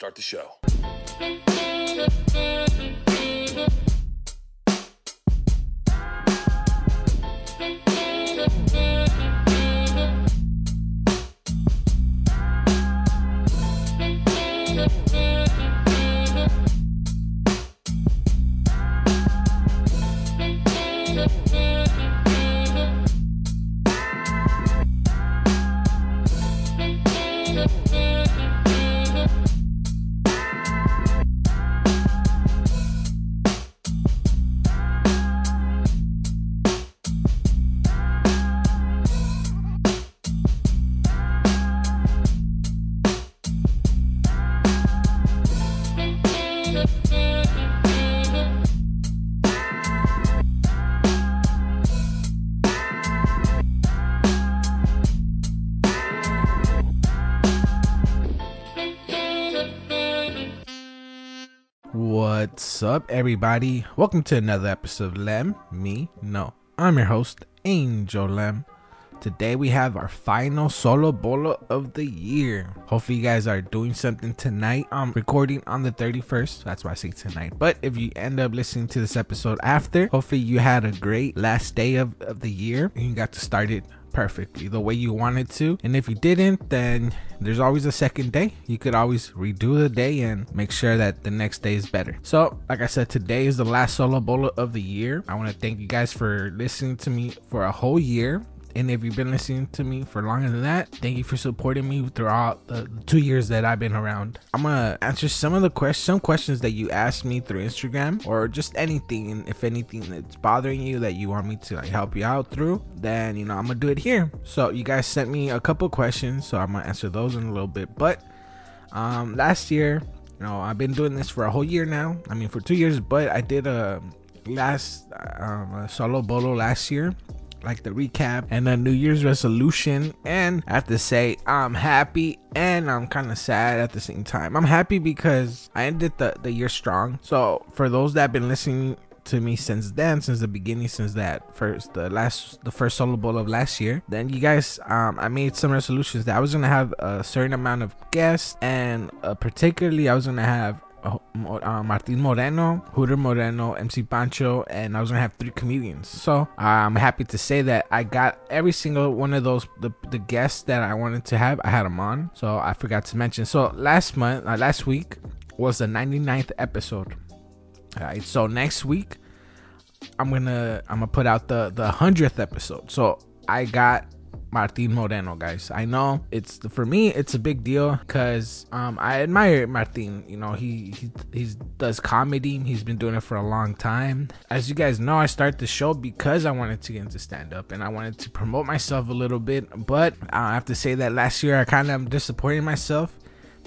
Start the show. What's up, everybody? Welcome to another episode of Let Me Know, I'm your host, Angel Lem. Today we have our final solo bolo of the year. Hopefully, you guys are doing something tonight. I'm recording on the 31st. That's why I say tonight. But if you end up listening to this episode after, hopefully, you had a great last day of, of the year and you got to start it perfectly the way you wanted to. And if you didn't, then there's always a second day. You could always redo the day and make sure that the next day is better. So, like I said, today is the last solo bolo of the year. I want to thank you guys for listening to me for a whole year. And if you've been listening to me for longer than that, thank you for supporting me throughout the two years that I've been around. I'm gonna answer some of the questions, some questions that you asked me through Instagram, or just anything. And if anything that's bothering you that you want me to like help you out through, then you know I'm gonna do it here. So you guys sent me a couple questions, so I'm gonna answer those in a little bit. But um, last year, you know, I've been doing this for a whole year now. I mean, for two years, but I did a last um, a solo bolo last year like the recap and a New Year's resolution. And I have to say, I'm happy and I'm kind of sad at the same time. I'm happy because I ended the, the year strong. So, for those that have been listening to me since then, since the beginning, since that first, the last, the first solo bolo of last year, then you guys, um, I made some resolutions that I was gonna have a certain amount of guests, and uh, particularly, I was gonna have uh, Martin Moreno, Hooter Moreno, MC Pancho, and I was gonna have three comedians. So I'm happy to say that I got every single one of those the, the guests that I wanted to have. I had them on. So I forgot to mention. So last month, uh, last week was the 99th episode. All right. So next week, I'm gonna I'm gonna put out the the hundredth episode. So I got Martin Moreno, guys. I know it's for me, it's a big deal because um, I admire Martin. You know, he he he does comedy. He's been doing it for a long time. As you guys know, I started the show because I wanted to get into stand up and I wanted to promote myself a little bit. But I have to say that last year I kind of disappointed myself.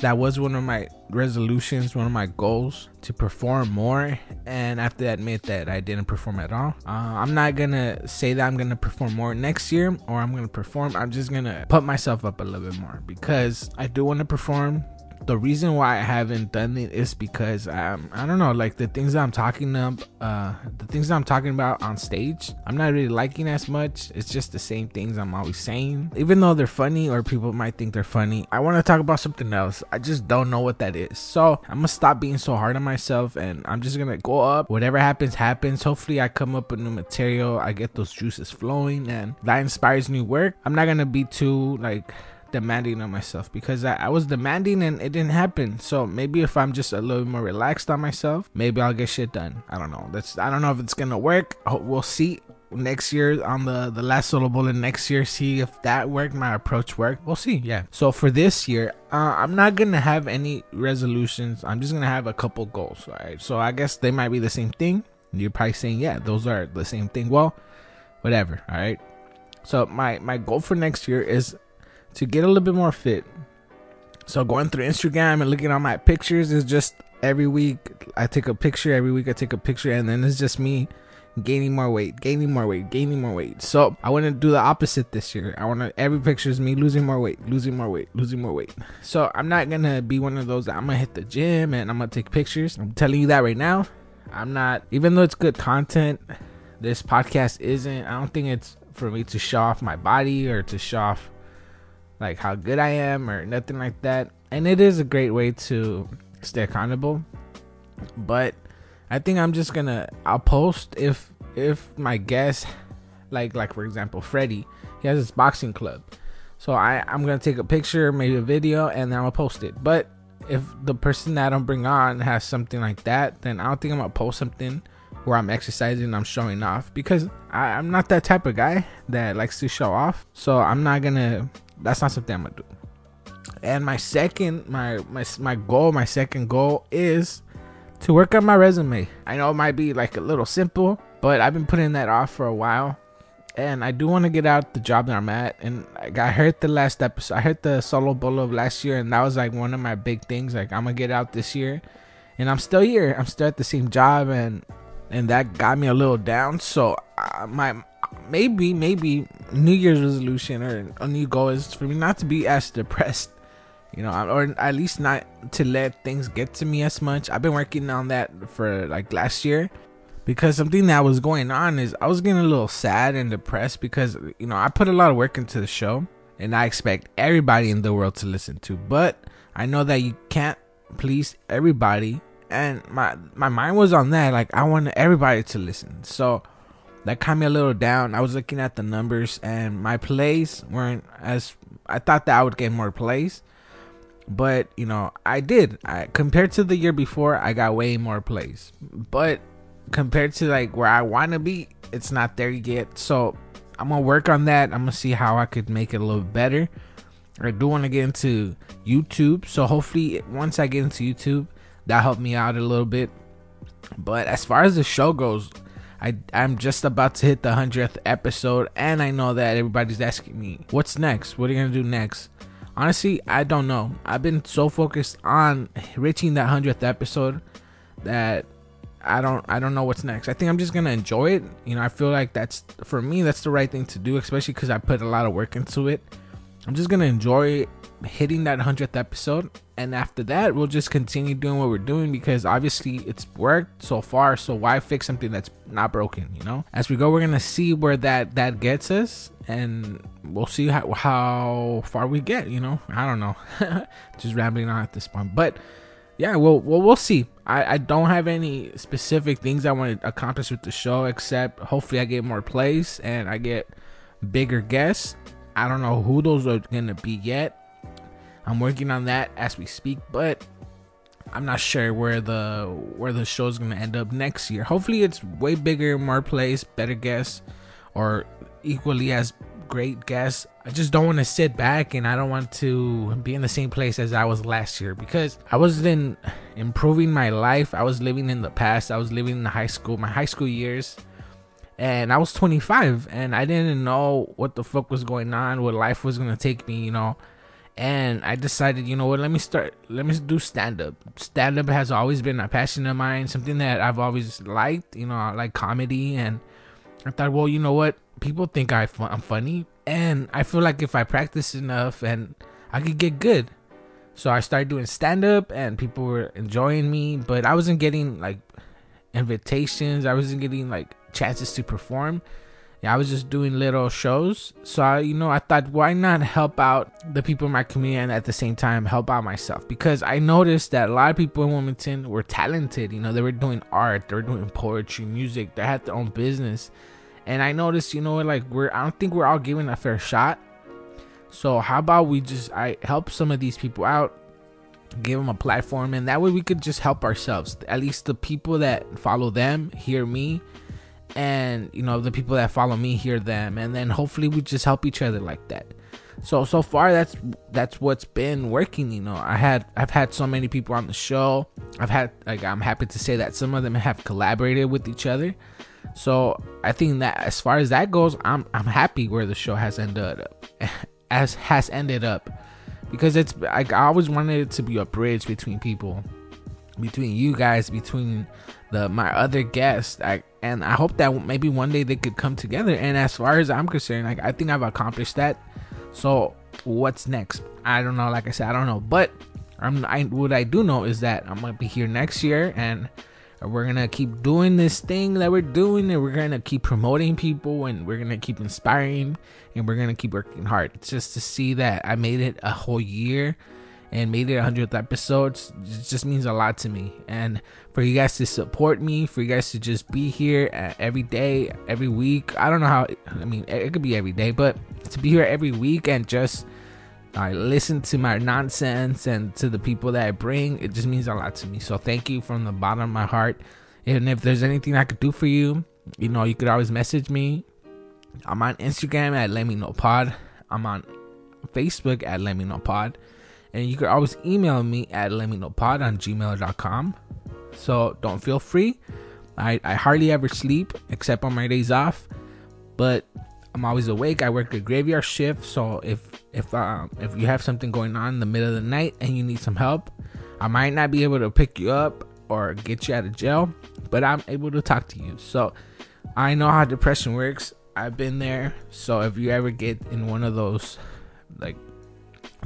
That was one of my resolutions, one of my goals to perform more. And I have to admit that I didn't perform at all. Uh, I'm not gonna say that I'm gonna perform more next year or I'm gonna perform. I'm just gonna put myself up a little bit more because I do want to perform the reason why I haven't done it is because um, I don't know, like the things that I'm talking about, uh, the things that I'm talking about on stage, I'm not really liking as much. It's just the same things I'm always saying, even though they're funny or people might think they're funny. I want to talk about something else. I just don't know what that is. So I'm gonna stop being so hard on myself, and I'm just gonna go up. Whatever happens, happens. Hopefully, I come up with new material. I get those juices flowing, and that inspires new work. I'm not gonna be too like demanding on myself because I, I, was demanding and it didn't happen. So maybe if I'm just a little more relaxed on myself, maybe I'll get shit done. I don't know. That's I don't know if it's gonna work. We'll see next year on the the last solo bolo next year. See if that worked. My approach worked. We'll see. Yeah. So for this year, uh, I'm not gonna have any resolutions. I'm just gonna have a couple goals. All right. So I guess they might be the same thing. You're probably saying, yeah, those are the same thing. Well, whatever. All right. So my my goal for next year is to get a little bit more fit. So going through Instagram and looking at my pictures is just every week I take a picture. Every week I take a picture, and then it's just me gaining more weight, gaining more weight, gaining more weight. So I want to do the opposite this year. I want to every picture is me losing more weight, losing more weight, losing more weight. So I'm not gonna be one of those that I'm gonna hit the gym and I'm gonna take pictures. I'm telling you that right now. I'm not, even though it's good content. This podcast isn't. I don't think it's for me to show off my body or to show off like how good I am or nothing like that. And it is a great way to stay accountable. But I think I'm just gonna I'll post if if my guest like like for example Freddie, he has his boxing club. So I, I'm gonna take a picture, maybe a video, and then I'll post it. But if the person that I don't bring on has something like that, then I don't think I'm gonna post something where I'm exercising I'm showing off because I, I'm not that type of guy that likes to show off. So I'm not gonna that's not something I'm gonna do. And my second my my my goal, my second goal is to work on my resume. I know it might be like a little simple, but I've been putting that off for a while. And I do want to get out the job that I'm at. And I heard the last episode. I heard the solo bolo of last year, and that was like one of my big things. Like I'm gonna get out this year, and I'm still here. I'm still at the same job, and and that got me a little down. So uh, my maybe maybe New Year's resolution or a new goal is for me not to be as depressed, you know, or at least not to let things get to me as much. I've been working on that for like last year because something that was going on is I was getting a little sad and depressed because you know I put a lot of work into the show and I expect everybody in the world to listen to, but I know that you can't please everybody and my my mind was on that like I want everybody to listen. So that kind me a little down. I was looking at the numbers and my plays weren't as I thought that I would get more plays. But, you know, I did. I compared to the year before, I got way more plays. But compared to like where I want to be, it's not there yet. So I'm gonna work on that. I'm gonna see how I could make it a little better. I do want to get into YouTube, so hopefully once I get into YouTube, that helped me out a little bit. But as far as the show goes, I I'm just about to hit the hundredth episode, and I know that everybody's asking me, "What's next? What are you gonna do next?" Honestly, I don't know. I've been so focused on reaching that hundredth episode that I don't I don't know what's next. I think I'm just gonna enjoy it. You know, I feel like that's for me that's the right thing to do, especially because I put a lot of work into it. I'm just gonna enjoy hitting that hundredth episode, and after that, we'll just continue doing what we're doing because obviously it's worked so far. So why fix something that's not broken? You know, as we go, we're gonna see where that that gets us, and we'll see how how far we get. You know, I don't know, just rambling on at this point, but yeah, well, well, we'll see. I, I don't have any specific things I want to accomplish with the show, except hopefully I get more plays and I get bigger guests. I don't know who those are gonna be yet. I'm working on that as we speak, but I'm not sure where the where the show's gonna end up next year. Hopefully, it's way bigger, more plays, better guests, or equally as great guests. I just don't want to sit back and I don't want to be in the same place as I was last year because I wasn't improving my life. I was living in the past. I was living in the high school, my high school years. And I was 25 and I didn't know what the fuck was going on, what life was to take me, you know. And I decided, you know what, let me start, let me do stand up. Stand up has always been a passion of mine, something that I've always liked, you know, I like comedy. And I thought, well, you know what, people think I am funny, and I feel like if I practice enough, and I could get good. So I started doing stand up, and people were enjoying me, but I wasn't getting like invitations. I wasn't getting like chances to perform. Yeah, I was just doing little shows. So I, you know, I thought, why not help out the people in my community and at the same time help out myself? Because I noticed that a lot of people in Wilmington were talented. You know, they were doing art, they were doing poetry, music, they had their own business and I noticed, you know, like we're I don't think we're all given a fair shot. So how about we just I help some of these people out, give them a platform, and that way we could just help ourselves. At least the people that follow them hear me, and you know the people that follow me hear them, and then hopefully we just help each other like that. So so far that's that's what's been working. You know, I had I've had so many people on the show. I've had like I'm happy to say that some of them have collaborated with each other. So I think that as far as that goes, I'm I'm happy where the show has ended up, as has ended up, because it's I, I always wanted it to be a bridge between people, between you guys, between the my other guests. I and I hope that maybe one day they could come together. And as far as I'm concerned, like I think I've accomplished that. So what's next? I don't know. Like I said, I don't know. But I'm I what I do know is that I'm gonna be here next year and we're gonna keep doing this thing that we're doing and we're gonna keep promoting people and we're gonna keep inspiring and we're gonna keep working hard just to see that i made it a whole year and made it 100th episodes it just means a lot to me and for you guys to support me for you guys to just be here uh, every day every week i don't know how i mean it could be every day but to be here every week and just I listen to my nonsense and to the people that I bring. It just means a lot to me. So thank you from the bottom of my heart. And if there's anything I could do for you, you know, you could always message me. I'm on Instagram at Let Me Know Pod. I'm on Facebook at Let Me Know Pod. And you can always email me at Let Me Know Pod on gmail.com. So don't feel free. I, I hardly ever sleep except on my days off. But I'm always awake. I work a graveyard shift, so if if um if you have something going on in the middle of the night and you need some help, I might not be able to pick you up or get you out of jail, but I'm able to talk to you. So I know how depression works. I've been there. So if you ever get in one of those like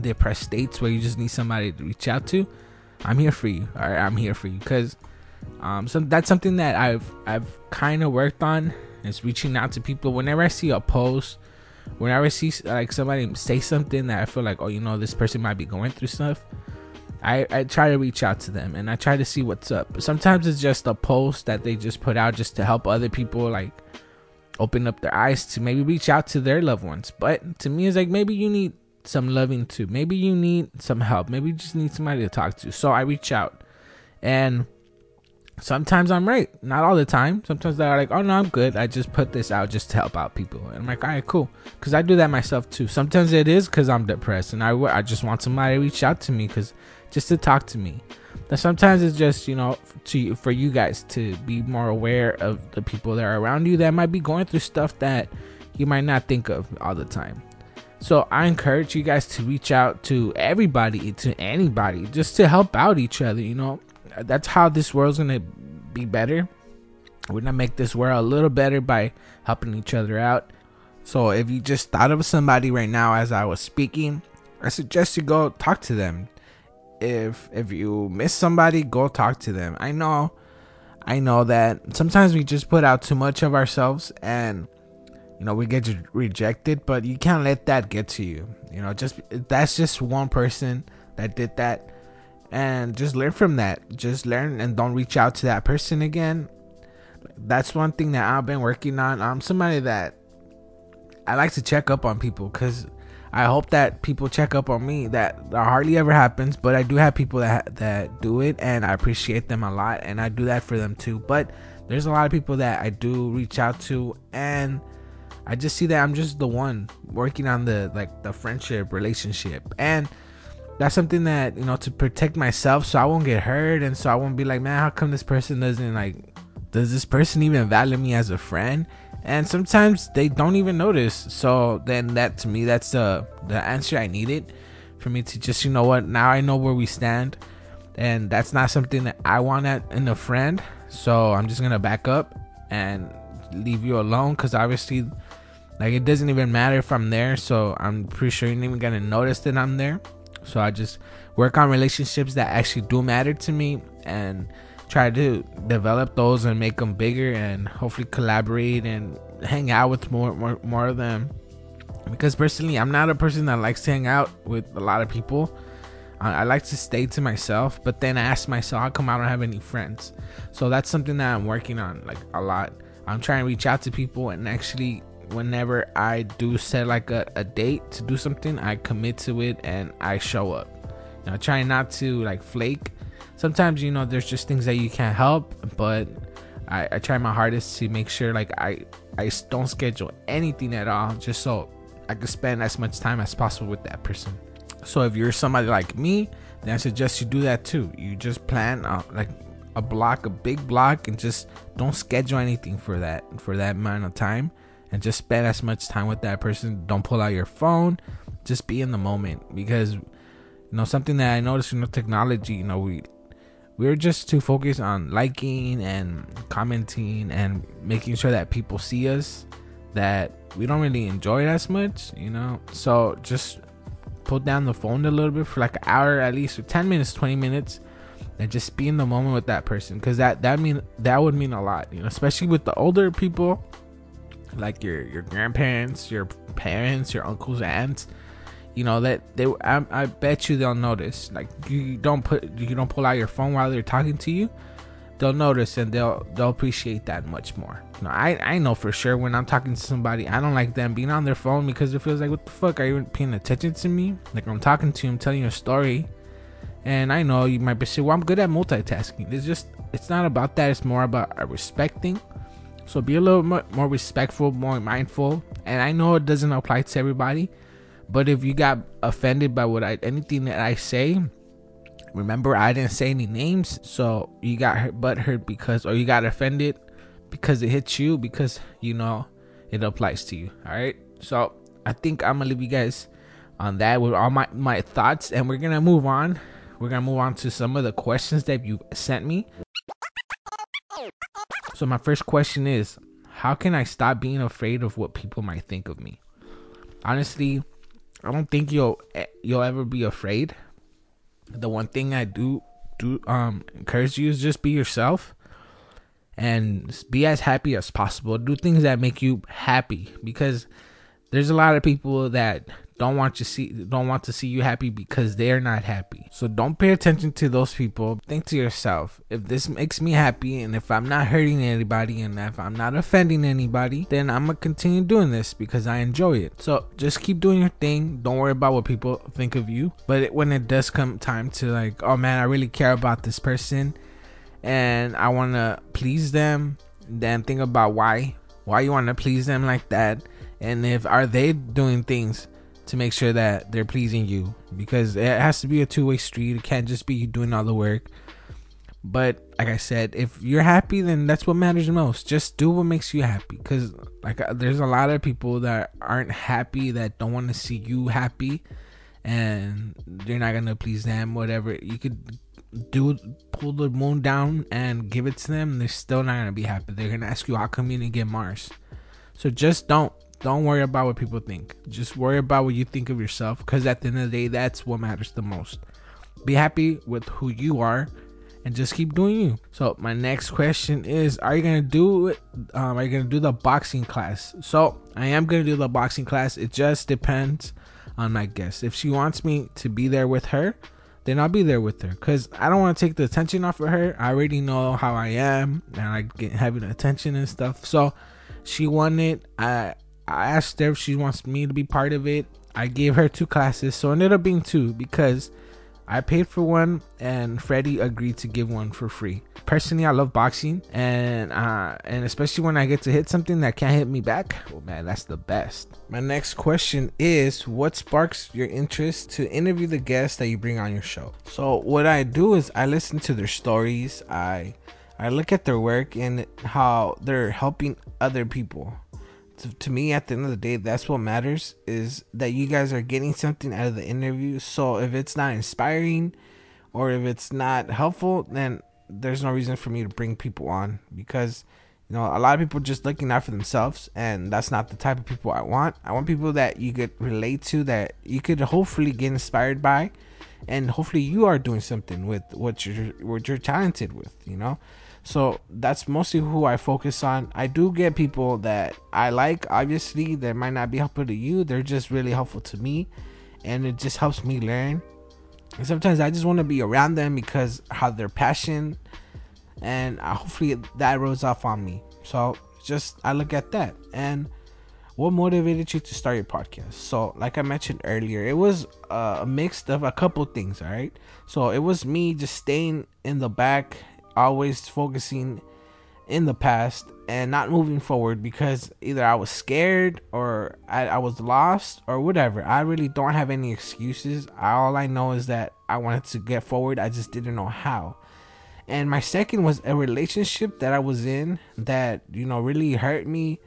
depressed states where you just need somebody to reach out to, I'm here for you. All right, I'm here for you because um, so that's something that I've I've kind of worked on is reaching out to people whenever I see a post, whenever I see like somebody say something that I feel like, oh, you know, this person might be going through stuff. I, I try to reach out to them and I try to see what's up. Sometimes it's just a post that they just put out just to help other people like open up their eyes to maybe reach out to their loved ones. But to me, it's like maybe you need some loving too. Maybe you need some help. Maybe you just need somebody to talk to. So I reach out and sometimes I'm right. Not all the time. Sometimes they're like, oh no, I'm good. I just put this out just to help out people. And I'm like, all right, cool. Because I do that myself too. Sometimes it is because I'm depressed and I, I just want somebody to reach out to me because just to talk to me. But sometimes it's just, you know, to for you guys to be more aware of the people that are around you that might be going through stuff that you might not think of all the time. So I encourage you guys to reach out to everybody, to anybody, just to help out each other, you know that's how this world's gonna be better. We're gonna make this world a little better by helping each other out. So if you just thought of somebody right now as I was speaking, I suggest you go talk to them. If if you miss somebody, go talk to them. I know I know that sometimes we just put out too much of ourselves and you know we get rejected, but you can't let that get to you. You know, just that's just one person that did that and just learn from that. Just learn and don't reach out to that person again. That's one thing that I've been working on. I'm somebody that I like to check up on people because I hope that people check up on me. That hardly ever happens, but I do have people that that do it, and I appreciate them a lot, and I do that for them too. But there's a lot of people that I do reach out to, and I just see that I'm just the one working on the like the friendship relationship. And that's something that you know to protect myself so i won't get hurt and so i won't be like man how come this person doesn't like does this person even value me as a friend? And sometimes they don't even notice. So then that to me that's the the answer i needed for me to just you know what now i know where we stand. And that's not something that i want in a friend. So i'm just gonna back up and leave you alone because obviously like it doesn't even matter if i'm there so i'm pretty sure you're not even gonna notice that i'm there so I just work on relationships that actually do matter to me and try to develop those and make them bigger and hopefully collaborate and hang out with more more, more of them. Because personally, I'm not a person that likes to hang out with a lot of people. I, like to stay to myself, but then I ask myself, how come I don't have any friends? So that's something that I'm working on like a lot. I'm trying to reach out to people and actually whenever I do set like a, a date to do something, I commit to it and I show up. You know, not to like flake. Sometimes you know there's just things that you can't help, but I, I try my hardest to make sure like I I don't schedule anything at all, just so I can spend as much time as possible with that person. So if you're somebody like me, then I suggest you do that too. You just plan uh, like a block, a big block, and just don't schedule anything for that for that amount of time and just spend as much time with that person. Don't pull out your phone. Just be in the moment because you know something that I noticed in the technology. You know we we're just too focused on liking and commenting and making sure that people see us that we don't really enjoy it as much. You know, so just put down the phone a little bit for like an hour at least, or ten minutes, twenty minutes and just be in the moment with that person because that that mean that would mean a lot you know especially with the older people like your your grandparents your parents your uncles aunts you know that they I, I bet you they'll notice like you don't put you don't pull out your phone while they're talking to you they'll notice and they'll they'll appreciate that much more you know, I, I know for sure when I'm talking to somebody, I don't like them being on their phone because it feels like, what the fuck, are you paying attention to me? Like I'm talking to you, I'm telling you a story, and I know you might be saying, well, I'm good at multitasking. It's just, it's not about that. It's more about uh, respecting. So be a little more, respectful, more mindful. And I know it doesn't apply to everybody, but if you got offended by what I anything that I say, remember I didn't say any names, so you got hurt, butt hurt because, or you got offended because it hits you because you know it applies to you. All right. So I think I'm gonna leave you guys on that with all my my thoughts, and we're gonna move on we're gonna move on to some of the questions that you sent me. So my first question is, how can I stop being afraid of what people might think of me? Honestly, I don't think you'll you'll ever be afraid. The one thing I do do um encourage you is just be yourself and be as happy as possible. Do things that make you happy because there's a lot of people that don't want to see don't want to see you happy because they're not happy. So don't pay attention to those people. Think to yourself, if this makes me happy and if I'm not hurting anybody and if I'm not offending anybody, then I'm gonna continue doing this because I enjoy it. So just keep doing your thing. Don't worry about what people think of you. But it, when it does come time to like, oh man, I really care about this person and I want to please them, then think about why why you want to please them like that and if are they doing things to make sure that they're pleasing you. Because it has to be a two-way street. It can't just be you doing all the work. But like i said if you're happy then that's what matters most. Just do what makes you happy. Because like uh, there's a lot of people that aren't happy that don't want to see you happy. And you're not gonna please them whatever. You could do pull the moon down and give it to them. They're still not gonna be happy. They're gonna ask you how come you didn't get mars? So just don't don't worry about what people think. Just worry about what you think of yourself because at the end of the day, that's what matters the most. Be happy with who you are and just keep doing you. So, my next question is Are you to do it? Um, are you to do the boxing class? So, I am to do the boxing class. It just depends on my guest. If she wants me to be there with her, then I'll be there with her because I don't want to take the attention off of her. I already know how I am and I get having attention and stuff. So, she wanted, I I asked her if she wants me to be part of it. I gave her two classes, so it ended up being two because I paid for one and Freddie agreed to give one for free. Personally, I love boxing and uh, and especially when I get to hit something that can't hit me back. Oh man, that's the best. My next question is what sparks your interest to interview the guests that you bring on your show? So what I do is I listen to their stories. I I look at their work and how they're helping other people to, to me at the end of the day that's what matters is that you guys are getting something out of the interview. So if it's not inspiring or if it's not helpful then there's no reason for me to bring people on because you know a lot of people just looking out for themselves and that's not the type of people i want. I want people that you could relate to that you could hopefully get inspired by and hopefully you are doing something with what you're what you're talented with you know so that's mostly who I focus on. I do get people that I like, obviously, they might not be helpful to you, they're just really helpful to me, and it just helps me learn. And sometimes I just want to be around them because how their passion, and hopefully that rolls off on me. So just I look at that. And what motivated you to start your podcast? So like i mentioned earlier it was uh, a mix of a couple things all right so it was me just staying in the back always focusing in the past and not moving forward because either I was scared or I, I, was lost or whatever. I really don't have any excuses. All I know is that I wanted to get forward, I just didn't know how. And my second was a relationship that I was in that, you know, really hurt me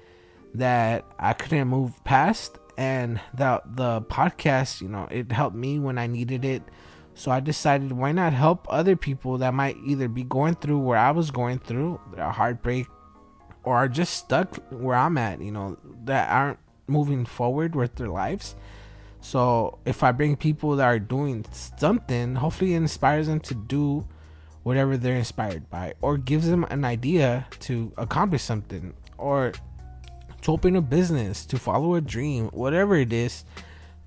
that I couldn't move past. And the the podcast, you know, it helped me when I needed it so I decided, why not help other people that might either be going through where I was going through, a heartbreak, or are just stuck where I'm at, you know, that aren't moving forward with their lives. So if I bring people that are doing something, hopefully it inspires them to do whatever they're inspired by, or gives them an idea to accomplish something, or to open a business, to follow a dream, whatever it is.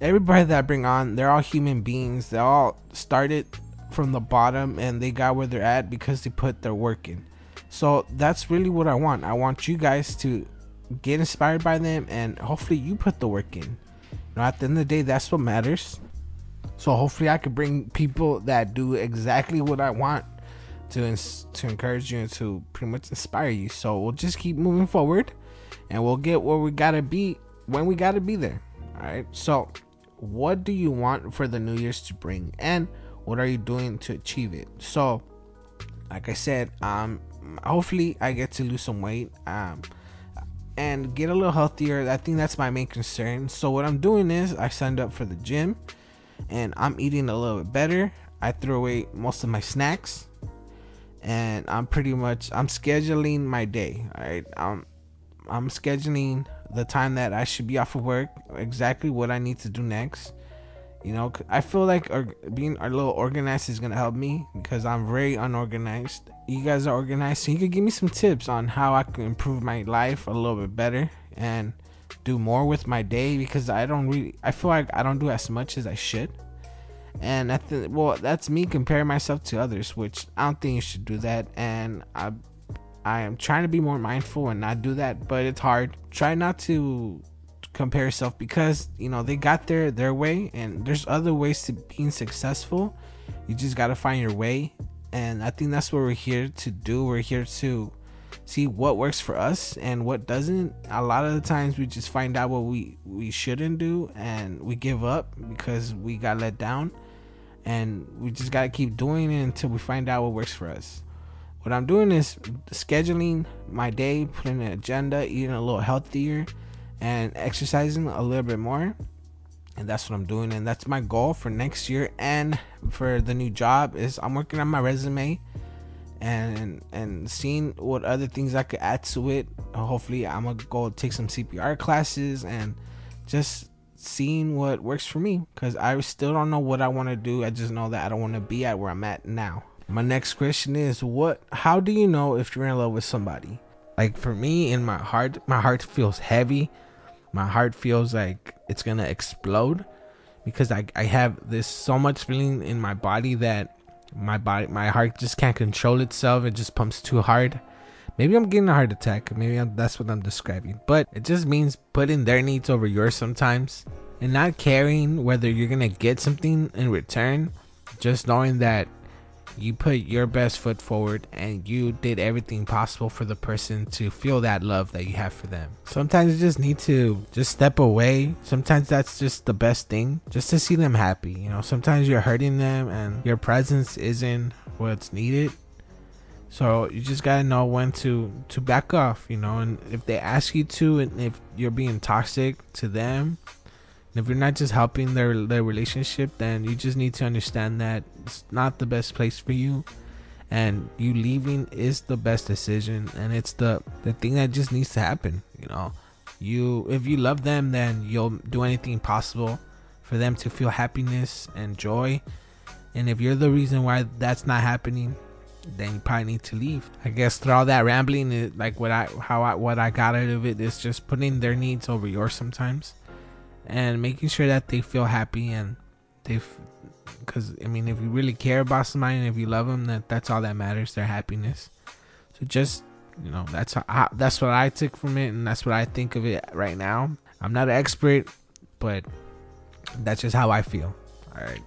Everybody that I bring on, they're all human beings. They all started from the bottom and they got where they're at because they put their work in. So that's really what I want. I want you guys to get inspired by them and hopefully you put the work in. You know, at the end of the day, that's what matters. So hopefully I could bring people that do exactly what I want to ins- to encourage you and to pretty much inspire you. So we'll just keep moving forward and we'll get where we gotta be when we gotta be there. All right. So what do you want for the New Year's to bring, and what are you doing to achieve it? So, like I said, um, hopefully I get to lose some weight, um, and get a little healthier. I think that's my main concern. So what I'm doing is I signed up for the gym, and I'm eating a little bit better. I threw away most of my snacks, and I'm pretty much I'm scheduling my day. All right, I'm I'm scheduling the time that I should be off of work, exactly what I need to do next. You know, I feel like our, being a little organized is gonna help me because I'm very unorganized. You guys are organized, so you could give me some tips on how I can improve my life a little bit better and do more with my day because I don't really, I feel like I don't do as much as I should. And I think, well, that's me comparing myself to others, which I don't think you should do that. And I I am trying to be more mindful and not do that, but it's hard. Try not to compare yourself because you know they got their their way, and there's other ways to being successful. You just gotta find your way, and I think that's what we're here to do. We're here to see what works for us and what doesn't. A lot of the times we just find out what we we shouldn't do, and we give up because we got let down, and we just gotta keep doing it until we find out what works for us what I'm doing is scheduling my day, putting an agenda, eating a little healthier, and exercising a little bit more. And that's what I'm doing, and that's my goal for next year and for the new job. Is I'm working on my resume and and seeing what other things I could add to it. Hopefully, I'm gonna go take some CPR classes and just seeing what works for me because I still don't know what I want to do. I just know that I don't want to be at where I'm at now. My next question is what how do you know if you're in love with somebody? Like for me in my heart, my heart feels heavy. My heart feels like it's going to explode because I I have this so much feeling in my body that my body my heart just can't control itself. It just pumps too hard. Maybe I'm getting a heart attack. Maybe I'm, that's what I'm describing. But it just means putting their needs over yours sometimes and not caring whether you're going to get something in return. Just knowing that you put your best foot forward and you did everything possible for the person to feel that love that you have for them. Sometimes you just need to just step away. Sometimes that's just the best thing, just to see them happy. You know, sometimes you're hurting them and your presence isn't what's needed. So you just gotta know when to to back off, you know. And if they ask you to, and if you're being toxic to them, and if you're not just helping their their relationship, then you just need to understand that it's not the best place for you, and you leaving is the best decision, and it's the the thing that just needs to happen. You know, you if you love them, then you'll do anything possible for them to feel happiness and joy. And if you're the reason why that's not happening, then you probably need to leave. I guess through all that rambling, like what I how I what I got out of it is just putting their needs over yours sometimes and making sure that they feel happy and they because i mean if you really care about somebody and if you love them that that's all that matters their happiness. So just you know that's how, that's what i took from it and that's what i think of it right now. I'm not an expert but that's just how i feel. All right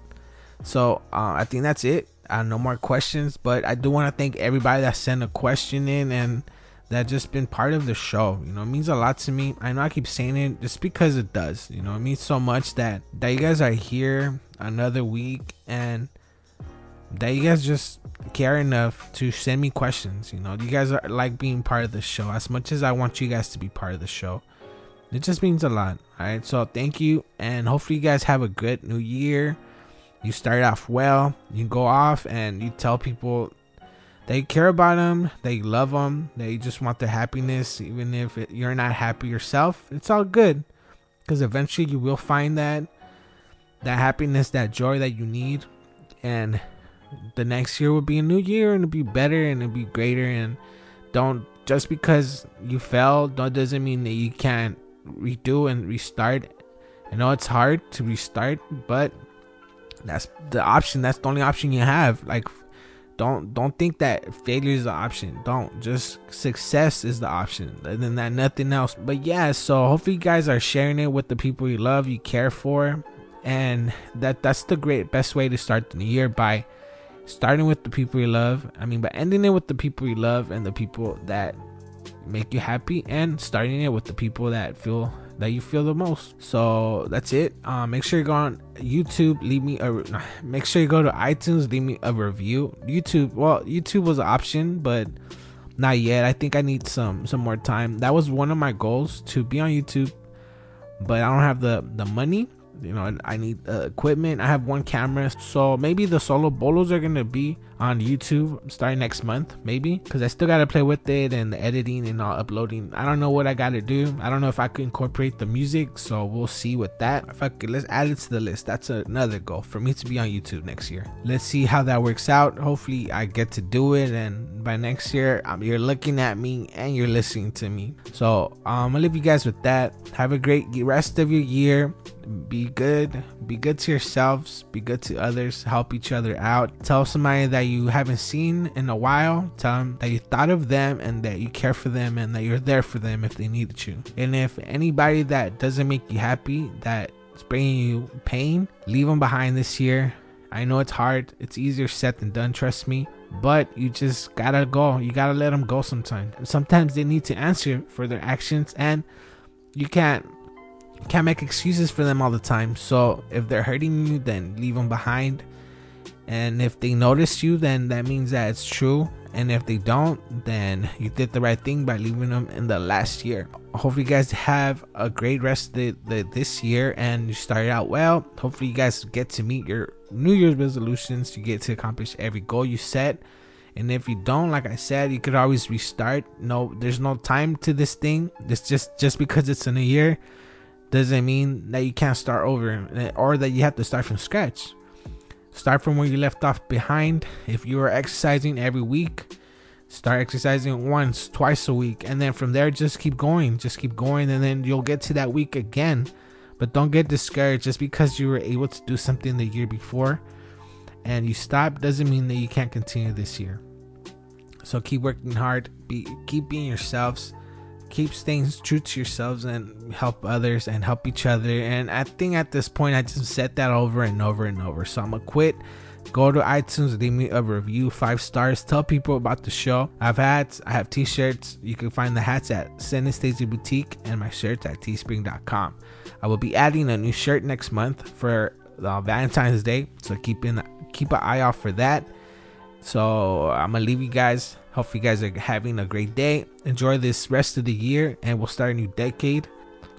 so uh, i think that's it. Uh, no more questions but i do want to thank everybody that sent a question in and that just been part of the show. You know, it means a lot to me. I know I keep saying it just because it does. You know, it means so much that that you guys are here another week and that you guys just care enough to send me questions. You know, you guys are like being part of the show as much as I want you guys to be part of the show. It just means a lot. All right, so thank you, and hopefully you guys have a good new year. You start off well. You go off and you tell people they care about them, they love them, they just want their happiness, even if it, you're not happy yourself. It's all good because eventually you will find that that happiness, that joy that you need, and The next year will be a new year and it'll be better and it'll be greater. And don't just because you fell, that doesn't mean that you can't redo and restart. I know it's hard to restart, but that's the option. That's the only option you have. Like don't don't think that failure is the option. Don't. Just success is the option other than that nothing else. But yeah so hopefully you guys are sharing it with the people you love you care for. And that that's the great best way to start the new year by starting with the people you love. I mean by ending it with the people you love and the people that make you happy and starting it with the people that feel that you feel the most. So that's it. Um, make sure you go on YouTube, leave me a. Make sure you go to iTunes, leave me a review. YouTube, well, YouTube was an option, but not yet. I think I need some some more time. That was one of my goals to be on YouTube, but I don't have the the money you know i need uh, equipment i have one camera so maybe the solo bolos are gonna be on youtube starting next month maybe because i still gotta play with it and the editing and all uploading. I don't know what i gotta do. I don't know if i could incorporate the music so we'll see with that. If i let's add it to the list. That's another goal for me to be on youtube next year. Let's see how that works out. Hopefully i get to do it and by next year um, you're looking at me and you're listening to me. So um, i'm gonna leave you guys with that. Have a great rest of your year. Be good. Be good to yourselves. Be good to others. Help each other out. Tell somebody that you haven't seen in a while tell them that you thought of them and that you care for them and that you're there for them if they needed you. And if anybody that doesn't make you happy that is bringing you pain leave them behind this year. I know it's hard. It's easier said than done trust me. But you just gotta go. You gotta let them go sometimes sometimes they need to answer for their actions and you can't can't make excuses for them all the time. So if they're hurting you, then leave them behind. And if they notice you, then that means that it's true. And if they don't, then you did the right thing by leaving them in the last year. Hopefully, you guys have a great rest the, the, this year and you started out well. Hopefully, you guys get to meet your New Year's resolutions. You get to accomplish every goal you set. And if you don't, like I said, you could always restart. No, there's no time to this thing. It's just just because it's a new year doesn't mean that you can't start over eh, or that you have to start from scratch. Start from where you left off behind. If you are exercising every week, start exercising once, twice a week, and then from there just keep going, just keep going, and then you'll get to that week again. But don't get discouraged just because you were able to do something the year before and you stop doesn't mean that you can't continue this year. So keep working hard, be keep being yourselves keep staying true to yourselves and help others and help each other. And I think at this point, I just said that over and over and over. So I'm gonna quit. Go to iTunes, leave me a review, five stars. Tell people about the show. I have hats, I have t-shirts. You can find the hats at Synesthesia Boutique and my shirts at teespring.com. I will be adding a new shirt next month for uh, Valentine's Day, so keep in keep an eye out for that. So I'm gonna leave you guys Hope you guys are having a great day. Enjoy this rest of the year, and we'll start a new decade.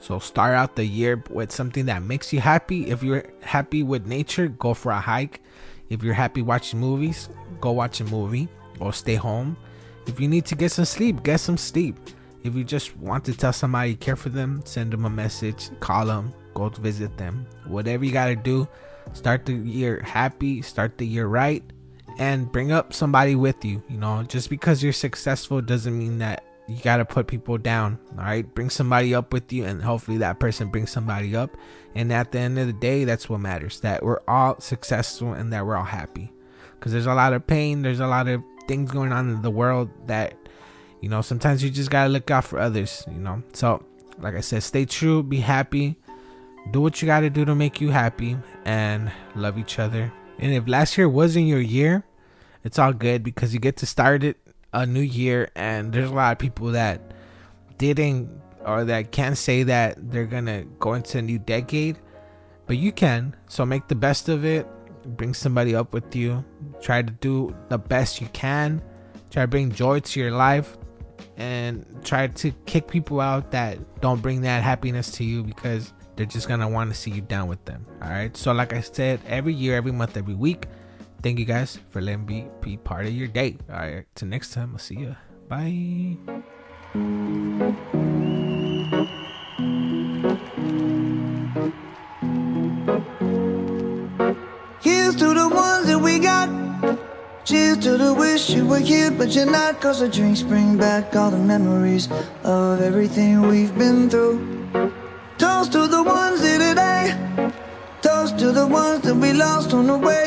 So start out the year with something that makes you happy. If you're happy with nature, go for a hike. If you're happy watching movies, go watch a movie or stay home. If you need to get some sleep, get some sleep. If you just want to tell somebody you care for them, send them a message, call them, go visit them. Whatever you got to do, start the year happy, start the year right, and bring up somebody with you. You know, just because you're successful doesn't mean that you got to put people down. All right, bring somebody up with you, and hopefully that person brings somebody up. And at the end of the day, that's what matters that we're all successful and that we're all happy. Because there's a lot of pain, there's a lot of things going on in the world that, you know, sometimes you just got to look out for others, you know. So, like I said, stay true, be happy, do what you got to do to make you happy, and love each other. And if last year wasn't your year, it's all good because you get to start it a new year and there's a lot of people that didn't or that can't say that they're gonna go into a new decade but you can. So make the best of it. Bring somebody up with you. Try to do the best you can. Try to bring joy to your life and try to kick people out that don't bring that happiness to you because they're just gonna want to see you down with them. All right? So like i said every year every month every week Thank you guys for letting me be part of your day. All right, till next time, I'll see you. Bye. Here's to the ones that we got. Cheers to the wish you were here, but you're not. Cause the drinks bring back all the memories of everything we've been through. Toast to the ones here today. Toast to the ones that we lost on the way.